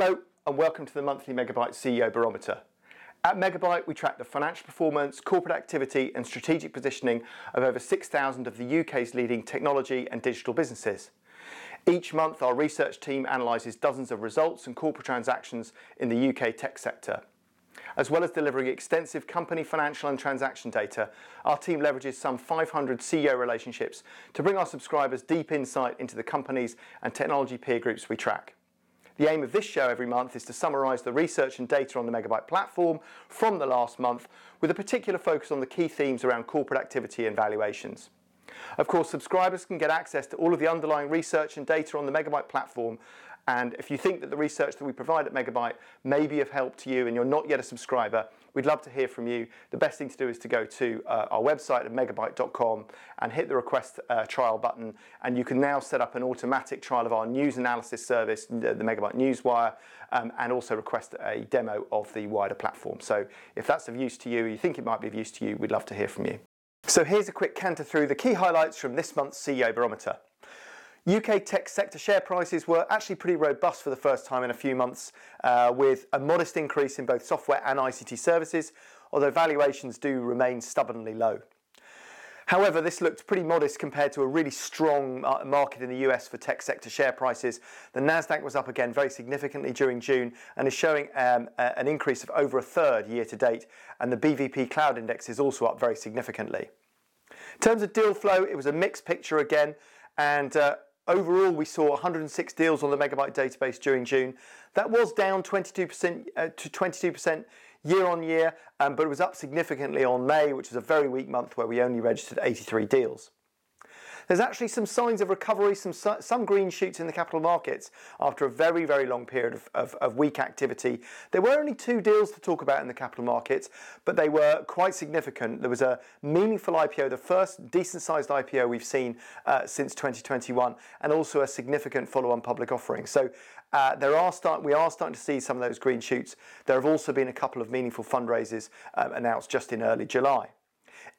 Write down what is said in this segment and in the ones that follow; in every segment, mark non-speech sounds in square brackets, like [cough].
Hello, and welcome to the monthly Megabuyte CEO Barometer. At Megabuyte, we track the financial performance, corporate activity, and strategic positioning of over 6,000 of the UK's leading technology and digital businesses. Each month, our research team analyses dozens of results and corporate transactions in the UK tech sector. As well as delivering extensive company financial and transaction data, our team leverages some 500 CEO relationships to bring our subscribers deep insight into the companies and technology peer groups we track. The aim of this show every month is to summarise the research and data on the Megabuyte platform from the last month, with a particular focus on the key themes around corporate activity and valuations. Of course, subscribers can get access to all of the underlying research and data on the Megabuyte platform, and if you think that the research that we provide at Megabuyte may be of help to you and you're not yet a subscriber, we'd love to hear from you. The best thing to do is to go to uh, our website at megabuyte.com and hit the request uh, trial button, and you can now set up an automatic trial of our news analysis service, the, the Megabuyte Newswire, um, and also request a demo of the wider platform. So if that's of use to you, or you think it might be of use to you, we'd love to hear from you. So here's a quick canter through the key highlights from this month's CEO Barometer. UK tech sector share prices were actually pretty robust for the first time in a few months, uh, with a modest increase in both software and ICT services, although valuations do remain stubbornly low. However, this looked pretty modest compared to a really strong market in the US for tech sector share prices. The Nasdaq was up again very significantly during June and is showing um, an increase of over a third year to date, and the BVP Cloud Index is also up very significantly. In terms of deal flow, it was a mixed picture again, and uh, Overall, we saw 106 deals on the Megabuyte database during June. That was down 22% uh, to 22% year on year, um, but it was up significantly on May, which was a very weak month where we only registered 83 deals. There's actually some signs of recovery, some, some green shoots in the capital markets after a very, very long period of, of, of weak activity. There were only two deals to talk about in the capital markets, but they were quite significant. There was a meaningful IPO, the first decent sized IPO we've seen uh, since 2021, and also a significant follow on public offering. So uh, there are start, we are starting to see some of those green shoots. There have also been a couple of meaningful fundraisers um, announced just in early July.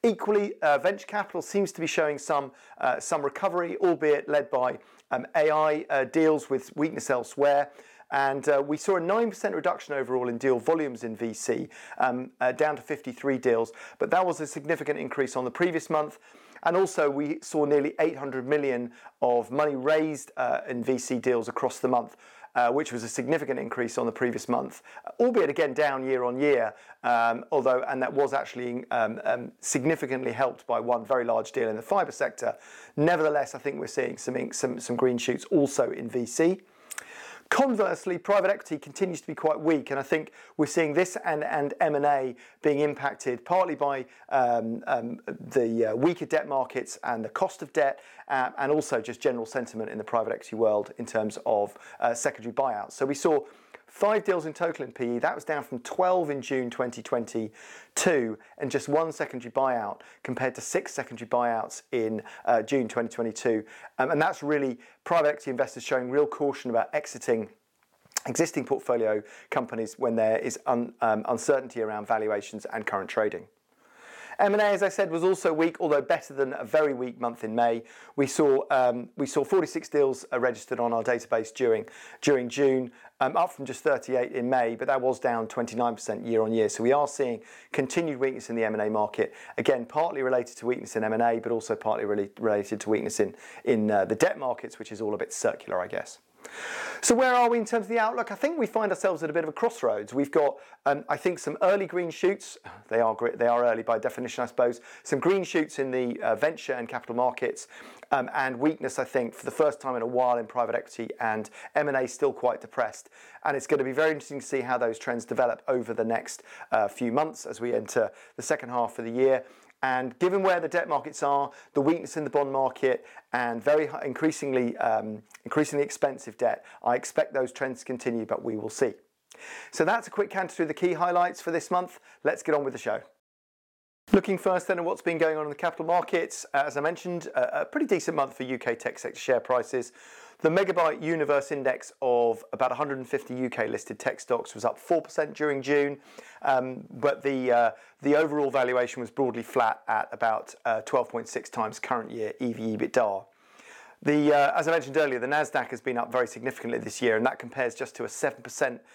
Equally, uh, venture capital seems to be showing some, uh, some recovery, albeit led by um, AI uh, deals with weakness elsewhere. And we saw a 9% reduction overall in deal volumes in VC, um, down to 53 deals. But that was a significant increase on the previous month. And also, we saw nearly 800 million of money raised in VC deals across the month, which was a significant increase on the previous month, albeit again down year on year. Um, although, and that was actually um, um, significantly helped by one very large deal in the fibre sector. Nevertheless, I think we're seeing some green shoots also in VC. Conversely, private equity continues to be quite weak, and I think we're seeing this and, and M&A being impacted partly by um, um, the uh, weaker debt markets and the cost of debt, uh, and also just general sentiment in the private equity world in terms of uh, secondary buyouts. So we saw Five deals in total in PE. That was down from 12 in June 2022 and just one secondary buyout compared to six secondary buyouts in uh, June 2022. Um, and that's really private equity investors showing real caution about exiting existing portfolio companies when there is un, um, uncertainty around valuations and current trading. M&A, as I said, was also weak, although better than a very weak month in May. We saw um, we saw 46 deals uh, registered on our database during June, um, up from just 38 in May, but that was down 29% year on year. So we are seeing continued weakness in the M&A market. Again, partly related to weakness in M&A, but also partly related to weakness in in uh, the debt markets, which is all a bit circular, I guess. So where are we in terms of the outlook? I think we find ourselves at a bit of a crossroads. We've got, um, I think, some early green shoots. They are they are early by definition, I suppose. Some green shoots in the uh, venture and capital markets, um, and weakness, I think, for the first time in a while in private equity and M&A still quite depressed. And it's going to be very interesting to see how those trends develop over the next uh, few months as we enter the second half of the year. And given where the debt markets are, the weakness in the bond market, and very increasingly, um, increasingly expensive debt, I expect those trends to continue, but we will see. So that's a quick canter through the key highlights for this month. Let's get on with the show. Looking first then at what's been going on in the capital markets, uh, as I mentioned, a, pretty decent month for UK tech sector share prices. The Megabuyte Universe Index of about 150 UK listed tech stocks was up 4% during June, um, but the, uh, the overall valuation was broadly flat at about uh, 12.6 times current year EV EBITDA. The, uh, as I mentioned earlier, the Nasdaq has been up very significantly this year, and that compares just to a seven percent um,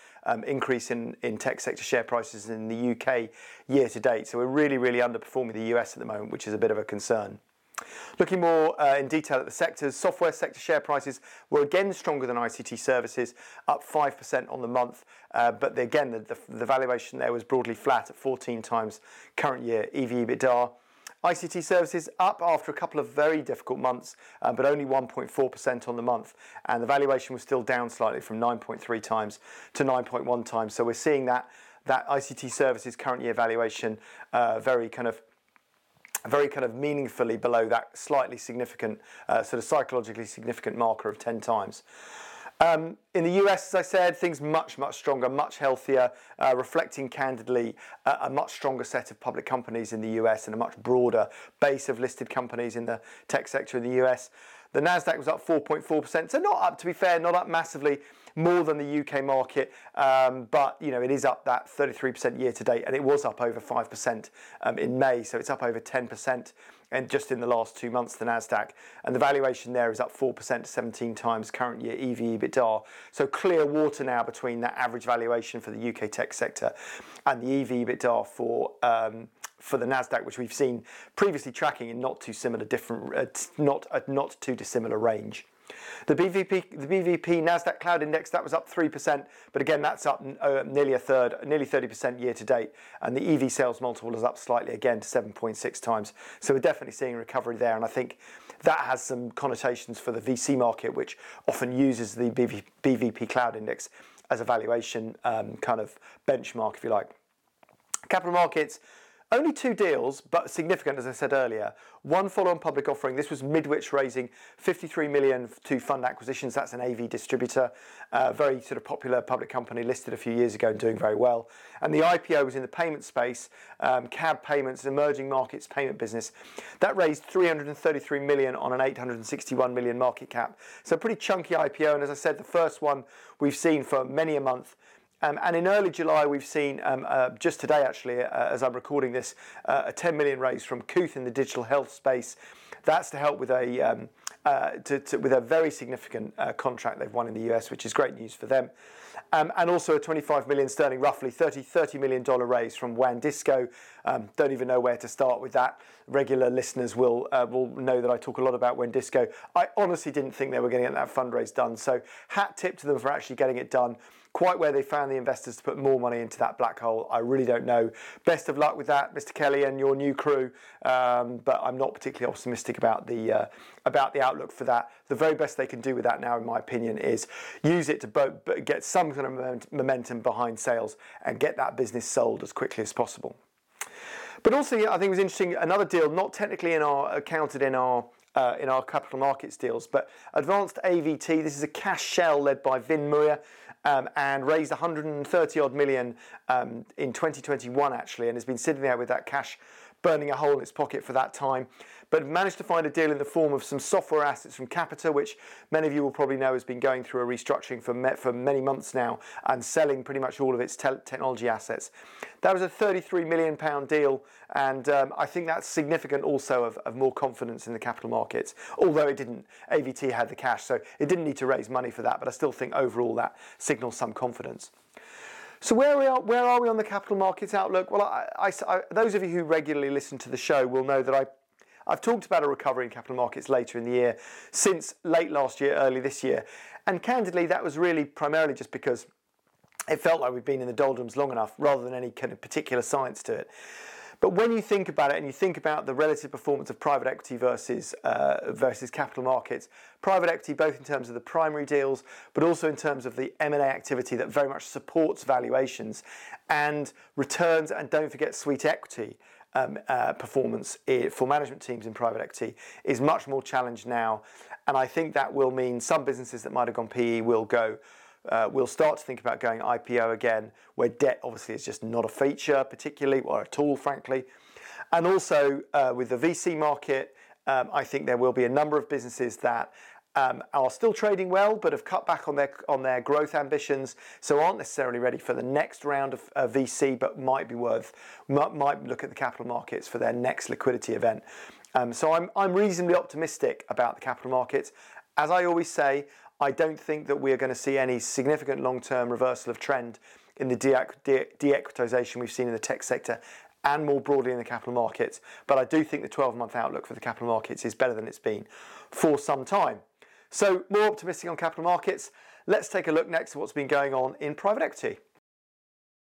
increase in, tech sector share prices in the UK year to date. So we're really, really underperforming the US at the moment, which is a bit of a concern. Looking more uh, in detail at the sectors, software sector share prices were again stronger than ICT services, up 5% on the month. Uh, but again, the, valuation there was broadly flat at 14 times current year EV EBITDA. ICT services up after a couple of very difficult months, uh, but only 1.4% on the month. And the valuation was still down slightly from 9.3 times to 9.1 times. So we're seeing that, that ICT services current year valuation uh, very kind of very kind of meaningfully below that slightly significant, uh, sort of psychologically significant marker of 10 times. Um, in the US, as I said, things much, much stronger, much healthier, uh, reflecting candidly a, much stronger set of public companies in the US and a much broader base of listed companies in the tech sector in the US. The Nasdaq was up 4.4%, so not up, to be fair, not up massively, more than the UK market, um, but you know it is up that 33% year to date, and it was up over 5% um, in May, so it's up over 10% and just in the last two months, the Nasdaq, and the valuation there is up 4% to 17 times current year EV EBITDA. So clear water now between that average valuation for the UK tech sector and the EV EBITDA for. Um, for the Nasdaq, which we've seen previously tracking in not too similar different, uh, not a not too dissimilar range. The BVP, the BVP Nasdaq Cloud Index that was up three percent, but again that's up uh, nearly a third, nearly thirty percent year to date, and the EV sales multiple is up slightly again to seven point six times. So we're definitely seeing recovery there, and I think that has some connotations for the VC market, which often uses the BV, BVP Cloud Index as a valuation um, kind of benchmark, if you like. Capital markets only two deals, but significant, as I said earlier. One follow-on public offering. This was Midwich raising 53 million to fund acquisitions. That's an AV distributor, uh, very sort of popular public company listed a few years ago and doing very well. And the IPO was in the payment space, um, CAB Payments, emerging markets payment business. That raised 333 million on an 861 million market cap. So pretty chunky IPO. And as I said, the first one we've seen for many a month. Um, and in early July, we've seen, um, uh, just today actually, uh, as I'm recording this, uh, a 10 million raise from Kooth in the digital health space. That's to help with a, um, very significant contract they've won in the US, which is great news for them. And also a 25 million sterling, roughly 30, 30 million dollar raise from WANdisco. Don't even know where to start with that. Regular listeners will will know that I talk a lot about WANdisco. I honestly didn't think they were going to get that fundraise done. So hat tip to them for actually getting it done quite where they found the investors to put more money into that black hole, I really don't know. Best of luck with that, Mr. Kelly and your new crew. Um, but I'm not particularly optimistic about the uh, about the outlook for that. The very best they can do with that now, in my opinion, is use it to bo- get some kind of momentum behind sales and get that business sold as quickly as possible. But also, I think it was interesting. Another deal, not technically in our accounted in our uh, in our capital markets deals, but Advanced AVT. This is a cash shell led by Vin Murria and raised 130 odd million um, in 2021 actually, and has been sitting there with that cash burning a hole in its pocket for that time but managed to find a deal in the form of some software assets from Capita, which many of you will probably know has been going through a restructuring for, me- for many months now and selling pretty much all of its te- technology assets. That was a 33 million pound deal, and um, I think that's significant also of, of more confidence in the capital markets. Although it didn't, AVT had the cash, so it didn't need to raise money for that, but I still think overall that signals some confidence. So where we are, where are we on the capital markets outlook? Well, I, I, I, those of you who regularly listen to the show will know that I I've talked about a recovery in capital markets later in the year, since late last year, early this year. And candidly, that was really primarily just because it felt like we've been in the doldrums long enough rather than any kind of particular science to it. But when you think about it and you think about the relative performance of private equity versus uh, versus capital markets, private equity both in terms of the primary deals, but also in terms of the M&A activity that very much supports valuations and returns, and don't forget sweet equity um, uh, performance for management teams in private equity is much more challenged now. And I think that will mean some businesses that might have gone PE will go. Uh, we'll start to think about going IPO again, where debt obviously is just not a feature, particularly or at all, frankly. And also uh, with the VC market, um, I think there will be a number of businesses that um, are still trading well, but have cut back on their on their growth ambitions, so aren't necessarily ready for the next round of uh, VC, but might be worth might, look at the capital markets for their next liquidity event. Um, so I'm, I'm reasonably optimistic about the capital markets. As I always say, I don't think that we're going to see any significant long term reversal of trend in the de equitization we've seen in the tech sector and more broadly in the capital markets. But I do think the 12 month outlook for the capital markets is better than it's been for some time. So, more optimistic on capital markets. Let's take a look next at what's been going on in private equity.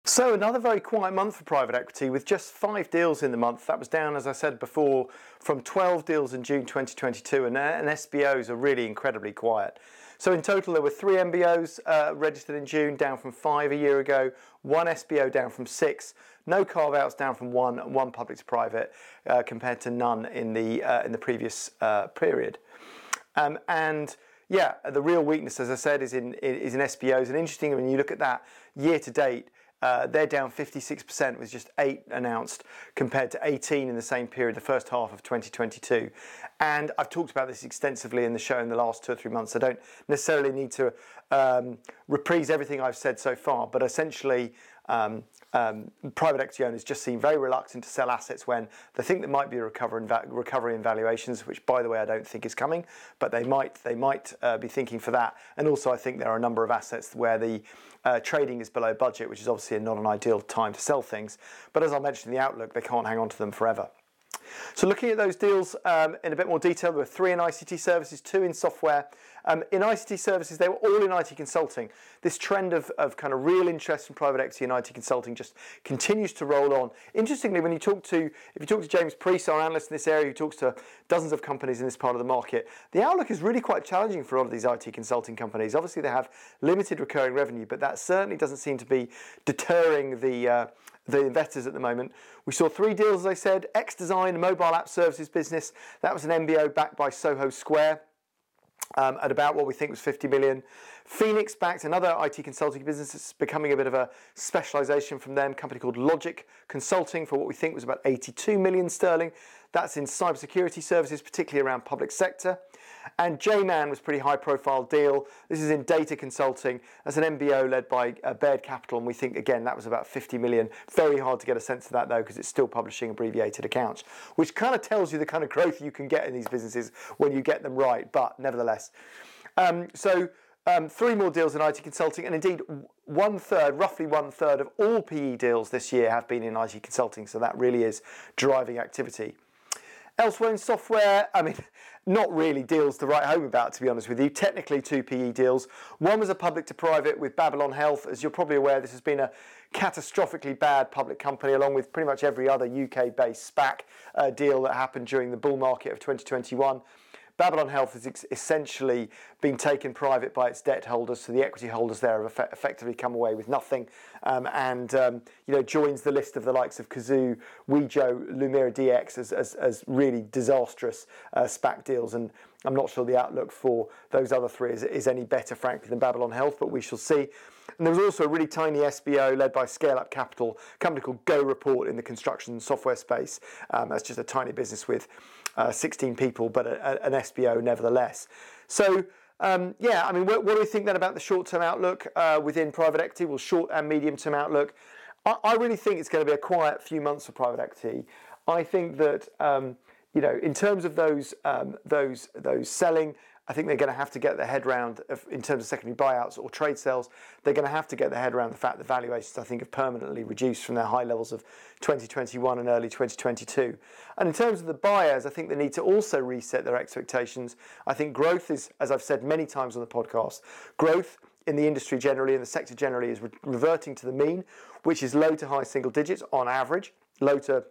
So, another very quiet month for private equity with just five deals in the month. That was down, as I said before, from 12 deals in June 2022, and, uh, and SBOs are really incredibly quiet. So, in total, there were three MBOs uh, registered in June, down from five a year ago, one SBO down from six, no carve outs down from one, one public to private, uh, compared to none in the, uh, in the previous uh, period. Um, and yeah, the real weakness, as I said, is in, is in SBOs. And interesting when you look at that year to date, uh, they're down 56% with just eight announced compared to 18 in the same period, the first half of 2022. And I've talked about this extensively in the show in the last two or three months. I don't necessarily need to um, reprise everything I've said so far, but essentially, um, um, private equity owners just seem very reluctant to sell assets when they think there might be a recovery in, va- recovery in valuations, which, by the way, I don't think is coming, but they might they might uh, be thinking for that. And also, I think there are a number of assets where the uh, trading is below budget, which is obviously not an ideal time to sell things. But as I mentioned in the outlook, they can't hang on to them forever. So looking at those deals um, in a bit more detail, there were three in ICT services, two in software. Um, in ICT services, they were all in IT consulting. This trend of, of kind of real interest in private equity and IT consulting just continues to roll on. Interestingly, when you talk to, if you talk to James Priest, our analyst in this area, who talks to dozens of companies in this part of the market, the outlook is really quite challenging for a lot of these IT consulting companies. Obviously, they have limited recurring revenue, but that certainly doesn't seem to be deterring the uh, the investors at the moment. We saw three deals, as I said, X Design, mobile app services business. That was an MBO backed by Soho Square. Um, at about what we think was 50 million. Phoenix backed another IT consulting business. It's becoming a bit of a specialization from them, company called Logic Consulting for what we think was about 82 million sterling. That's in cybersecurity services, particularly around public sector. And J-Man was a pretty high profile deal. This is in data consulting as an MBO led by uh, Baird Capital. And we think, again, that was about 50 million. Very hard to get a sense of that, though, because it's still publishing abbreviated accounts, which kind of tells you the kind of growth you can get in these businesses when you get them right. But nevertheless. Um, so um, three more deals in IT consulting, and indeed, one third, roughly one third of all PE deals this year have been in IT consulting. So that really is driving activity. Elsewhere in software, I mean, not really deals to write home about, to be honest with you. Technically, two PE deals. One was a public to private with Babylon Health. As you're probably aware, this has been a catastrophically bad public company, along with pretty much every other UK based SPAC uh, deal that happened during the bull market of 2021. Babylon Health has ex- essentially been taken private by its debt holders, so the equity holders there have eff- effectively come away with nothing, um, and um, you know joins the list of the likes of Cazoo, Wejo, LumiraDx as, as, as really disastrous uh, SPAC deals, and I'm not sure the outlook for those other three is, is any better, frankly, than Babylon Health, but we shall see. And there was also a really tiny SBO led by Scale Up Capital, a company called Go Report in the construction software space. Um, that's just a tiny business with uh, 16 people, but a, a, an SBO nevertheless. So, um, yeah, I mean, what, what, do you think then about the short term outlook uh, within private equity? Well, short and medium term outlook. I, I, really think it's going to be a quiet few months for private equity. I think that. Um, you know, in terms of those um, those those selling I think they're going to have to get their head around, in terms of secondary buyouts or trade sales, they're going to have to get their head around the fact that valuations, I think, have permanently reduced from their high levels of 2021 and early 2022. And in terms of the buyers, I think they need to also reset their expectations. I think growth is, as I've said many times on the podcast, growth in the industry generally and the sector generally is re- reverting to the mean, which is low to high single digits on average, low to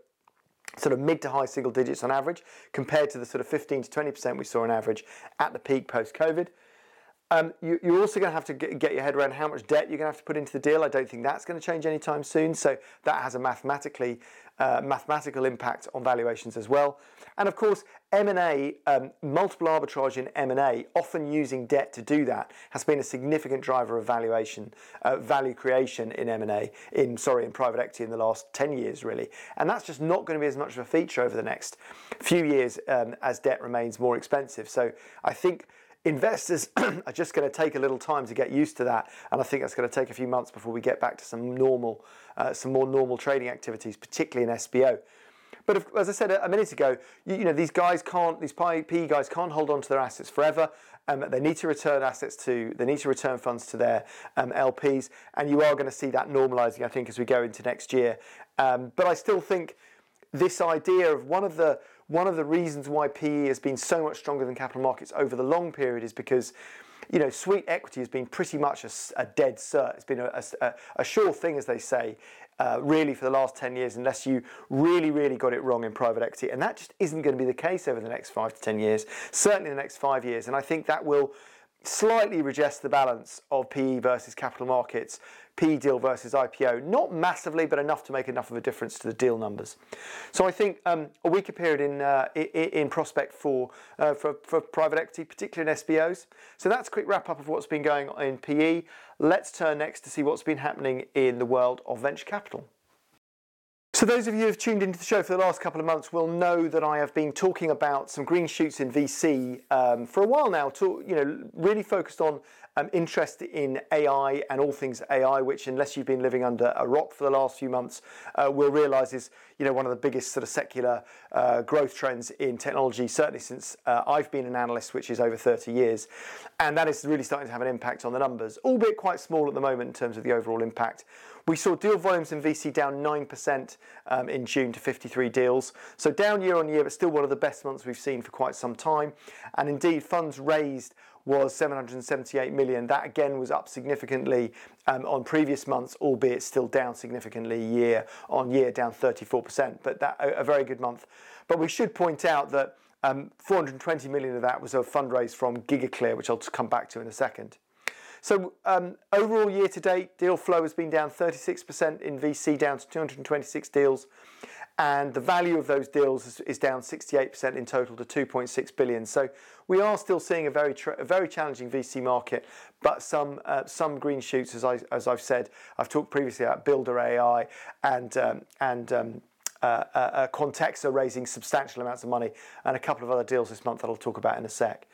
sort of mid to high single digits on average, compared to the sort of 15 to 20% we saw on average at the peak post COVID. Um, you, are also going to have to get, get, your head around how much debt you're going to have to put into the deal. I don't think that's going to change anytime soon. So that has a mathematically uh, mathematical impact on valuations as well. And of course, M&A, um, multiple arbitrage in M&A, often using debt to do that, has been a significant driver of valuation, uh, value creation in M&A, in sorry, in private equity in the last 10 years really. And that's just not going to be as much of a feature over the next few years um, as debt remains more expensive. So I think investors [clears throat] are just going to take a little time to get used to that, and I think that's going to take a few months before we get back to some normal, uh, some more normal trading activities, particularly in SBO. But if, as I said a minute ago, you, you, know these guys can't, these PE guys can't hold on to their assets forever. Um, they need to return assets to, they need to return funds to their um, LPs, and you are going to see that normalising, I think, as we go into next year. Um, but I still think this idea of one of the one of the reasons why PE has been so much stronger than capital markets over the long period is because you know, sweet equity has been pretty much a, a dead cert. It's been a, a, a sure thing, as they say, uh, really for the last 10 years, unless you really, really got it wrong in private equity. And that just isn't going to be the case over the next five to 10 years, certainly the next five years. And I think that will slightly readjust the balance of PE versus capital markets P deal versus IPO. Not massively, but enough to make enough of a difference to the deal numbers. So I think um, a weaker period in, uh, in prospect for, uh, for, for private equity, particularly in SBOs. So that's a quick wrap up of what's been going on in PE. Let's turn next to see what's been happening in the world of venture capital. So those of you who have tuned into the show for the last couple of months will know that I have been talking about some green shoots in VC um, for a while now. To, you know, really focused on um, interest in AI and all things AI, which unless you've been living under a rock for the last few months, uh, will realise is you know one of the biggest sort of secular uh, growth trends in technology, certainly since uh, I've been an analyst, which is over 30 years, and that is really starting to have an impact on the numbers, albeit quite small at the moment in terms of the overall impact. We saw deal volumes in VC down 9% um, in June to 53 deals. So down year on year, but still one of the best months we've seen for quite some time. And indeed, funds raised was 778 million. That again was up significantly um, on previous months, albeit still down significantly year on year, down 34%. But that a, a very good month. But we should point out that um, 420 million of that was a fundraise from GigaClear, which I'll come back to in a second. So um, overall year to date, deal flow has been down 36% in VC, down to 226 deals and the value of those deals is, down 68% in total to 2.6 billion. So we are still seeing a very very challenging VC market, but some uh, some green shoots, as I as I've said, I've talked previously about Builder AI and um, and um, uh, uh, Quantexa raising substantial amounts of money, and a couple of other deals this month that I'll talk about in a sec.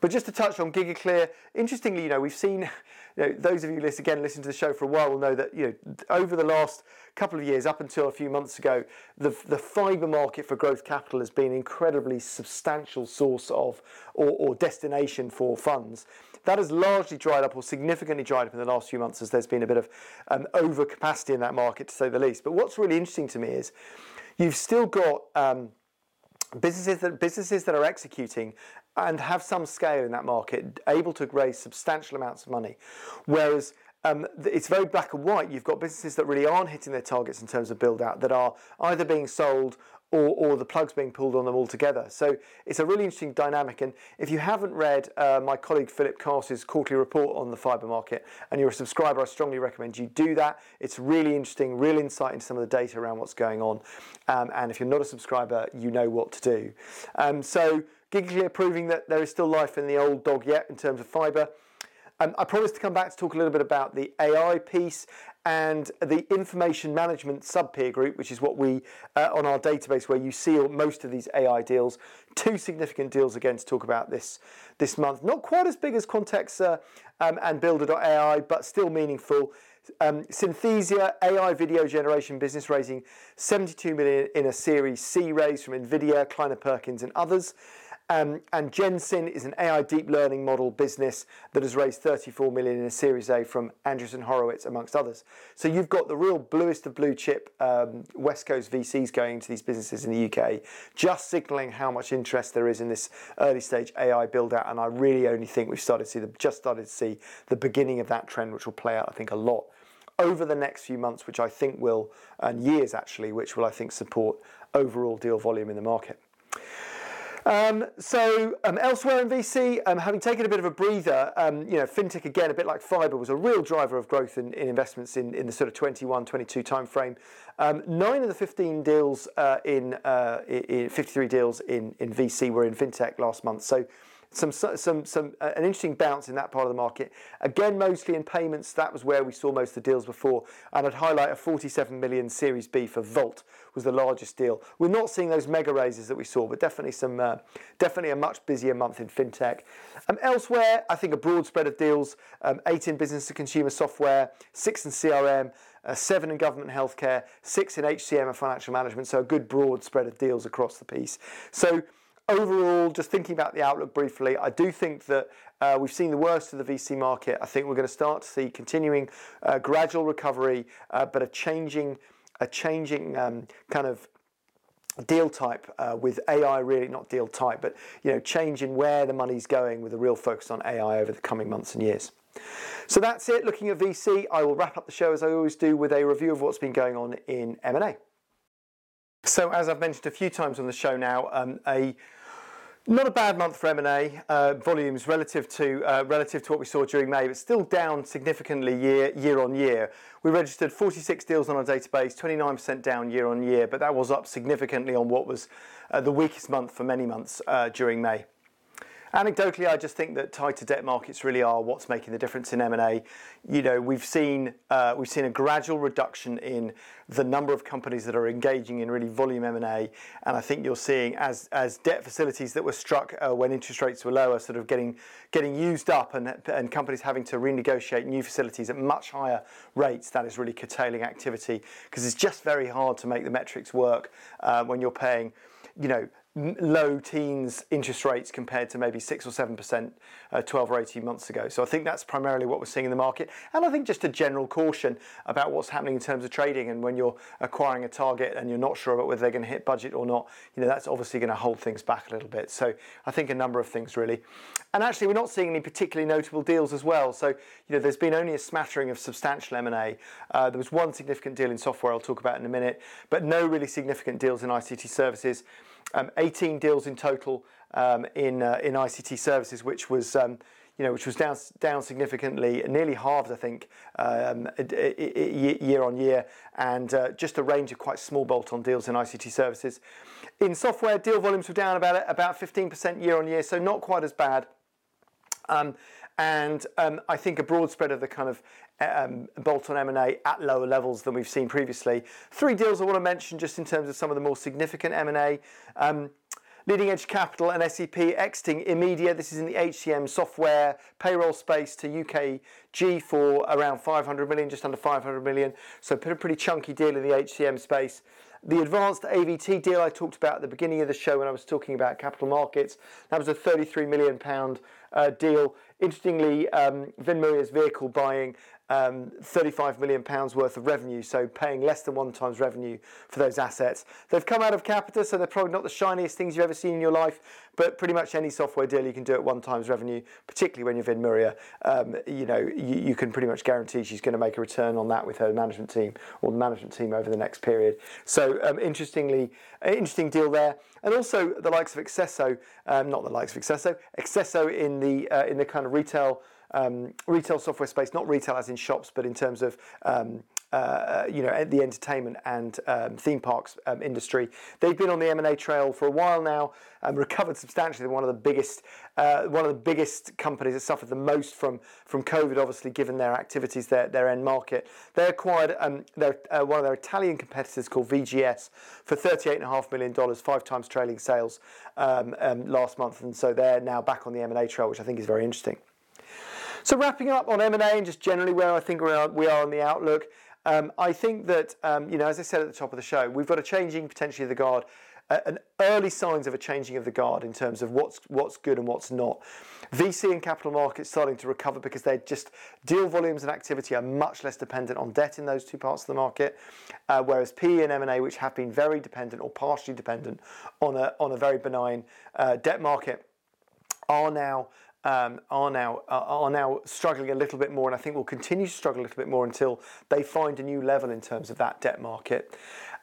But just to touch on GigaClear, interestingly, you know, we've seen, [laughs] you know, those of you listen, again listen to the show for a while will know that you know over the last couple of years, up until a few months ago, the the fibre market for growth capital has been an incredibly substantial source of or, or destination for funds. That has largely dried up or significantly dried up in the last few months as there's been a bit of um, overcapacity in that market, to say the least. But what's really interesting to me is you've still got um, businesses that businesses that are executing and have some scale in that market, able to raise substantial amounts of money. Whereas um, it's very black and white. You've got businesses that really aren't hitting their targets in terms of build out that are either being sold or, or the plugs being pulled on them altogether. So it's a really interesting dynamic. And if you haven't read uh, my colleague Philip Carse's quarterly report on the fibre market and you're a subscriber, I strongly recommend you do that. It's really interesting, real insight into some of the data around what's going on. Um, and if you're not a subscriber, you know what to do. Um, so GigaClear proving that there is still life in the old dog yet in terms of fibre. Um, I promised to come back to talk a little bit about the AI piece and the information management sub peer group, which is what we uh, on our database where you see most of these AI deals. Two significant deals again to talk about this this month. Not quite as big as Quantexa um, and Builder.ai, but still meaningful. Um, Synthesia AI video generation business raising 72 million in a Series C raise from Nvidia, Kleiner Perkins, and others. Um, and Gensim is an AI deep learning model business that has raised 34 million in a Series A from Andreessen Horowitz, amongst others. So you've got the real bluest of blue chip um, West Coast VCs going into these businesses in the UK, just signalling how much interest there is in this early stage AI build out. And I really only think we've started to see the, just started to see the beginning of that trend, which will play out, I think, a lot over the next few months, which I think will, and years actually, which will, I think, support overall deal volume in the market. Um, so um, elsewhere in VC, um, having taken a bit of a breather, um, you know, fintech again, a bit like fibre, was a real driver of growth in, in investments in, in the sort of 21, 22 timeframe. Um, nine of the 15 deals uh, in, uh, in 53 deals in, in VC were in fintech last month. So some some some uh, an interesting bounce in that part of the market. Again, mostly in payments. That was where we saw most of the deals before. And I'd highlight a 47 million Series B for Volt was the largest deal. We're not seeing those mega raises that we saw, but definitely some uh, definitely a much busier month in fintech. Um, elsewhere, I think a broad spread of deals. Um, eight in business to consumer software, six in CRM. Uh, seven in government healthcare, six in HCM and financial management, so a good broad spread of deals across the piece. So overall, just thinking about the outlook briefly, I do think that uh, we've seen the worst of the VC market. I think we're going to start to see continuing uh, gradual recovery, uh, but a changing, a changing um, kind of deal type uh, with AI really not deal type but you know change in where the money's going with a real focus on AI over the coming months and years. So that's it looking at VC I will wrap up the show as I always do with a review of what's been going on in M&A. So as I've mentioned a few times on the show now um, a not a bad month for M&A uh, volumes relative to uh, relative to what we saw during May, but still down significantly year year on year. We registered 46 deals on our database, 29% down year on year, but that was up significantly on what was uh, the weakest month for many months during May. Anecdotally, I just think that tighter debt markets really are what's making the difference in M&A. You know, we've seen uh, we've seen a gradual reduction in the number of companies that are engaging in really volume M&A, and I think you're seeing as as debt facilities that were struck uh, when interest rates were lower, sort of getting getting used up, and and companies having to renegotiate new facilities at much higher rates. That is really curtailing activity because it's just very hard to make the metrics work uh, when you're paying, you know low teens interest rates compared to maybe 6 or 7% uh, 12 or 18 months ago. So I think that's primarily what we're seeing in the market. And I think just a general caution about what's happening in terms of trading and when you're acquiring a target and you're not sure about whether they're going to hit budget or not, you know, that's obviously going to hold things back a little bit. So I think a number of things really. And actually we're not seeing any particularly notable deals as well. So, you know, there's been only a smattering of substantial M&A. Uh, there was one significant deal in software I'll talk about in a minute, but no really significant deals in ICT services. Um, 18 deals in total um, in uh, ICT services, which was um, you know which was down significantly, nearly halved I think um, year on year, and uh, just a range of quite small bolt-on deals in ICT services. In software, deal volumes were down about about 15% year on year, so not quite as bad. And I think a broad spread of the kind of um, bolt-on M&A at lower levels than we've seen previously. Three deals I want to mention just in terms of some of the more significant M&A. Um, Leading Edge Capital and SEP exiting Immedis. This is in the HCM software payroll space to UKG for around 500 million, just under 500 million. So a pretty chunky deal in the HCM space. The advanced AVT deal I talked about at the beginning of the show when I was talking about capital markets, that was a 33 million pound uh, deal. Interestingly, um, Vin Murria's vehicle buying um, 35 million pounds worth of revenue, so paying less than one times revenue for those assets. They've come out of Capita, so they're probably not the shiniest things you've ever seen in your life, but pretty much any software deal you can do at one times revenue, particularly when you're Vin Murria, um, you know, you, can pretty much guarantee she's going to make a return on that with her management team or the management team over the next period. So um, interestingly, interesting deal there, and also the likes of Accesso, not the likes of Accesso, Accesso in the uh, in the kind of retail um, retail software space, not retail as in shops, but in terms of um, uh, you know the entertainment and um, theme parks um, industry. They've been on the M&A trail for a while now, and [laughs] recovered substantially. They're one of the biggest uh, one of the biggest companies that suffered the most from from COVID, obviously given their activities, their their end market. They acquired um, their, uh, one of their Italian competitors called VGS for $38.5 million, five five times trailing sales um, um, last month, and so they're now back on the M&A trail, which I think is very interesting. So wrapping up on M&A and just generally where I think we are, we are on the outlook, um, I think that, um, you know, as I said at the top of the show, we've got a changing potentially of the guard, uh, an early signs of a changing of the guard in terms of what's what's good and what's not. VC and capital markets starting to recover because they're just deal volumes and activity are much less dependent on debt in those two parts of the market, uh, whereas PE and M&A, which have been very dependent or partially dependent on a on a very benign uh, debt market, are now um, are now are now struggling a little bit more, and I think will continue to struggle a little bit more until they find a new level in terms of that debt market.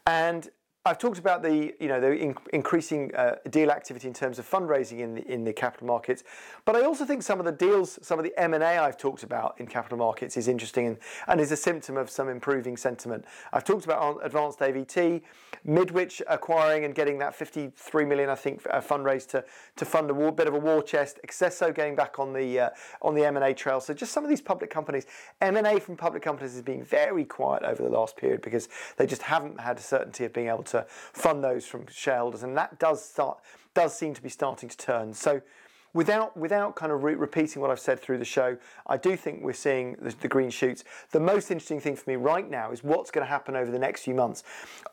And I've talked about the you know the in, increasing uh, deal activity in terms of fundraising in the, in the capital markets, but I also think some of the deals, some of the M and A I've talked about in capital markets is interesting and, and is a symptom of some improving sentiment. I've talked about advanced AVT, Midwich acquiring and getting that 53 million I think uh, fundraise to to fund a war, bit of a war chest. Accesso getting back on the uh, on the M and A trail. So just some of these public companies, M and A from public companies has been very quiet over the last period because they just haven't had a certainty of being able to to fund those from shareholders, and that does start does seem to be starting to turn. So without without kind of re- repeating what I've said through the show, I do think we're seeing the, the, green shoots. The most interesting thing for me right now is what's going to happen over the next few months.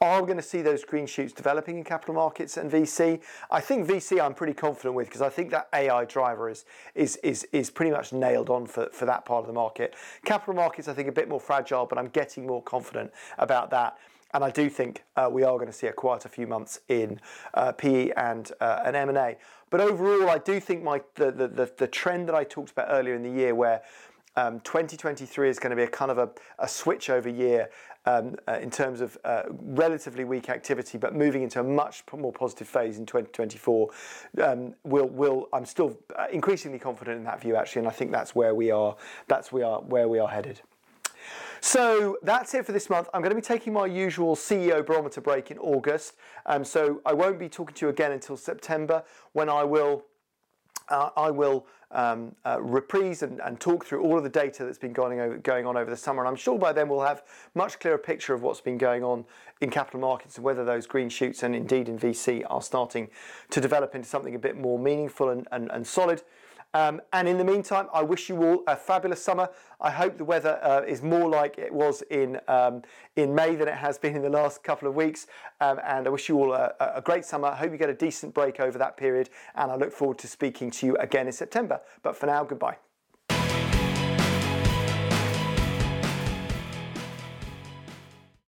Are we going to see those green shoots developing in capital markets and VC? I think VC I'm pretty confident with because I think that AI driver is is is is pretty much nailed on for, for that part of the market. Capital markets I think a bit more fragile, but I'm getting more confident about that. And I do think uh, we are going to see a quite a few months in uh, PE and uh, an M&A. But overall, I do think my the, the, the, the, trend that I talked about earlier in the year where um, 2023 is going to be a kind of a, a switch over year um, uh, in terms of uh, relatively weak activity, but moving into a much more positive phase in 2024. Um, will will I'm still uh, increasingly confident in that view actually, and I think that's where we are. That's we are where we are headed. So that's it for this month. I'm going to be taking my usual CEO barometer break in August. Um, so I won't be talking to you again until September when I will. Uh, I will um, uh, reprise and, and, talk through all of the data that's been going, over, going on over the summer. And I'm sure by then we'll have much clearer picture of what's been going on in capital markets and whether those green shoots and indeed in VC are starting to develop into something a bit more meaningful and, and, and solid. Um, and in the meantime, I wish you all a fabulous summer. I hope the weather uh, is more like it was in um, in May than it has been in the last couple of weeks. Um, and I wish you all a, a great summer. I hope you get a decent break over that period. And I look forward to speaking to you again in September. But for now, goodbye.